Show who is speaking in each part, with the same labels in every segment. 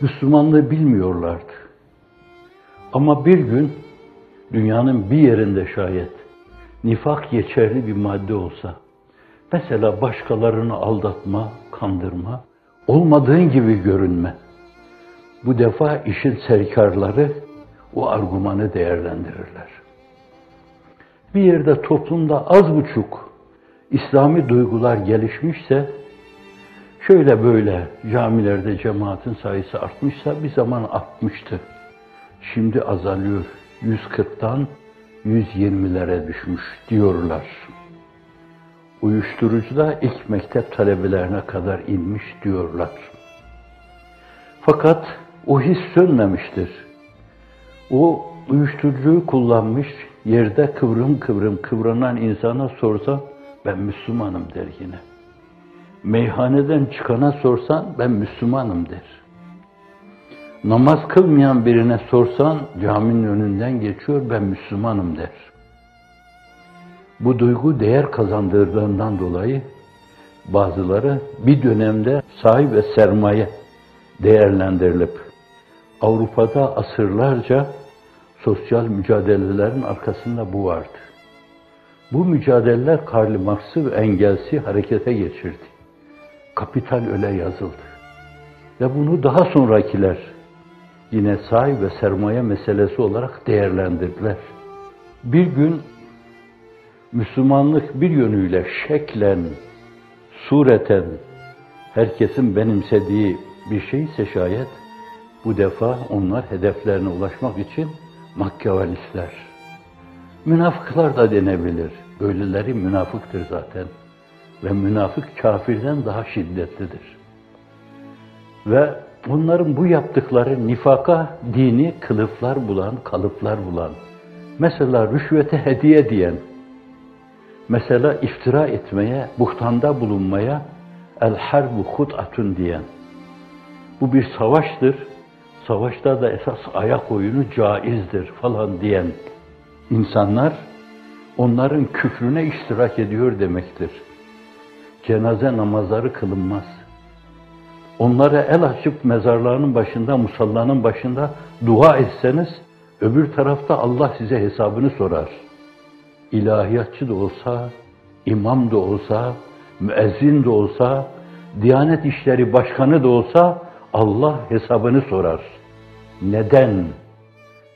Speaker 1: Müslümanlığı bilmiyorlardı. Ama bir gün dünyanın bir yerinde şayet nifak geçerli bir madde olsa, mesela başkalarını aldatma, kandırma, olmadığın gibi görünme. Bu defa işin serkarları o argümanı değerlendirirler. Bir yerde toplumda az buçuk İslami duygular gelişmişse, şöyle böyle camilerde cemaatin sayısı artmışsa bir zaman artmıştı. Şimdi azalıyor. 140'tan 120'lere düşmüş diyorlar. Uyuşturucu da ilk mektep talebelerine kadar inmiş diyorlar. Fakat o his sönmemiştir. O uyuşturucuyu kullanmış, yerde kıvrım kıvrım kıvranan insana sorsa ben Müslümanım der yine. Meyhaneden çıkana sorsan ben Müslümanım der. Namaz kılmayan birine sorsan caminin önünden geçiyor ben Müslümanım der. Bu duygu değer kazandırdığından dolayı bazıları bir dönemde sahip ve sermaye değerlendirilip Avrupa'da asırlarca sosyal mücadelelerin arkasında bu vardı. Bu mücadeleler Karl Marx'ı ve Engels'i harekete geçirdi. Kapital öyle yazıldı. Ve bunu daha sonrakiler yine sahip ve sermaye meselesi olarak değerlendirdiler. Bir gün Müslümanlık bir yönüyle şeklen, sureten herkesin benimsediği bir şeyse şayet bu defa onlar hedeflerine ulaşmak için makyavelistler. Münafıklar da denebilir. Böyleleri münafıktır zaten. Ve münafık kafirden daha şiddetlidir. Ve onların bu yaptıkları nifaka dini kılıflar bulan, kalıplar bulan, mesela rüşvete hediye diyen, mesela iftira etmeye, buhtanda bulunmaya el harbu hut'atun diyen, bu bir savaştır, savaşta da esas ayak oyunu caizdir falan diyen insanlar, onların küfrüne iştirak ediyor demektir. Cenaze namazları kılınmaz. Onlara el açıp mezarlarının başında, musallanın başında dua etseniz, öbür tarafta Allah size hesabını sorar. İlahiyatçı da olsa, imam da olsa, müezzin de olsa, Diyanet İşleri Başkanı da olsa Allah hesabını sorar. Neden?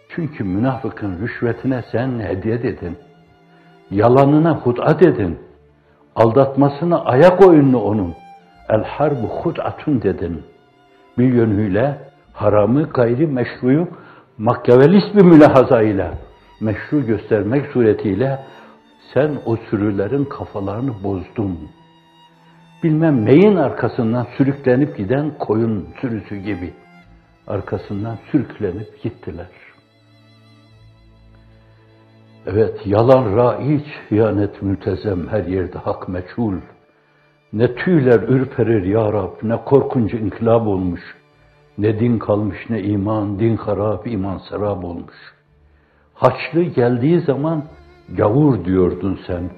Speaker 1: Çünkü münafıkın rüşvetine sen hediye dedin. Yalanına hudat edin. Aldatmasına ayak oyunu onun. El harbu hud'atun dedin. Bir yönüyle haramı gayri meşruyu makyavelist bir mülahazayla meşru göstermek suretiyle sen o sürülerin kafalarını bozdun. Bilmem neyin arkasından sürüklenip giden koyun sürüsü gibi arkasından sürüklenip gittiler. Evet, yalan raiç, hıyanet mültezem, her yerde hak meçhul. Ne tüyler ürperir ya Rab, ne korkunç inkılap olmuş. Ne din kalmış ne iman, din harap, iman serap olmuş. Haçlı geldiği zaman gavur diyordun sen.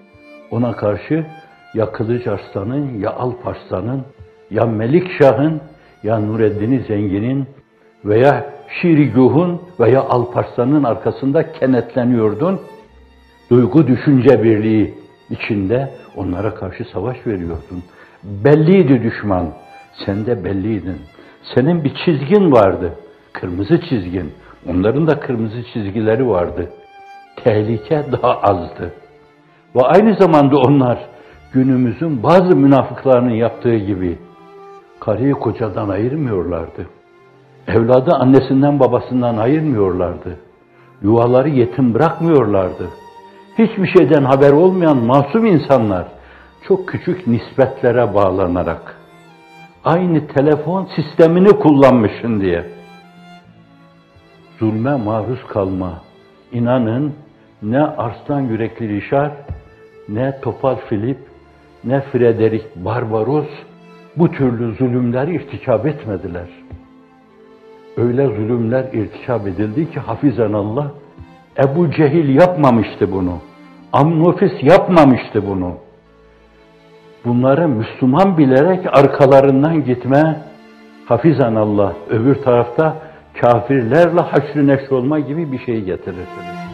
Speaker 1: Ona karşı ya Kılıç Arslan'ın, ya Alparslan'ın, ya Melik Şah'ın, ya Nureddin Zengin'in veya Şiiri Guh'un veya Alparslan'ın arkasında kenetleniyordun. Duygu düşünce birliği içinde onlara karşı savaş veriyordun. Belliydi düşman, sen de belliydin. Senin bir çizgin vardı, kırmızı çizgin. Onların da kırmızı çizgileri vardı. Tehlike daha azdı. Ve aynı zamanda onlar günümüzün bazı münafıklarının yaptığı gibi karıyı kocadan ayırmıyorlardı. Evladı annesinden babasından ayırmıyorlardı. Yuvaları yetim bırakmıyorlardı. Hiçbir şeyden haber olmayan masum insanlar çok küçük nispetlere bağlanarak aynı telefon sistemini kullanmışsın diye zulme maruz kalma. İnanın ne Arslan Yürekli Rişar, ne Topal Filip, ne Frederick Barbaros bu türlü zulümleri irtikap etmediler. Öyle zulümler irtikap edildi ki hafizan Allah, Ebu Cehil yapmamıştı bunu. Amnofis yapmamıştı bunu. Bunları Müslüman bilerek arkalarından gitme, hafizan Allah öbür tarafta kafirlerle haşr neşr olma gibi bir şey getirirsiniz.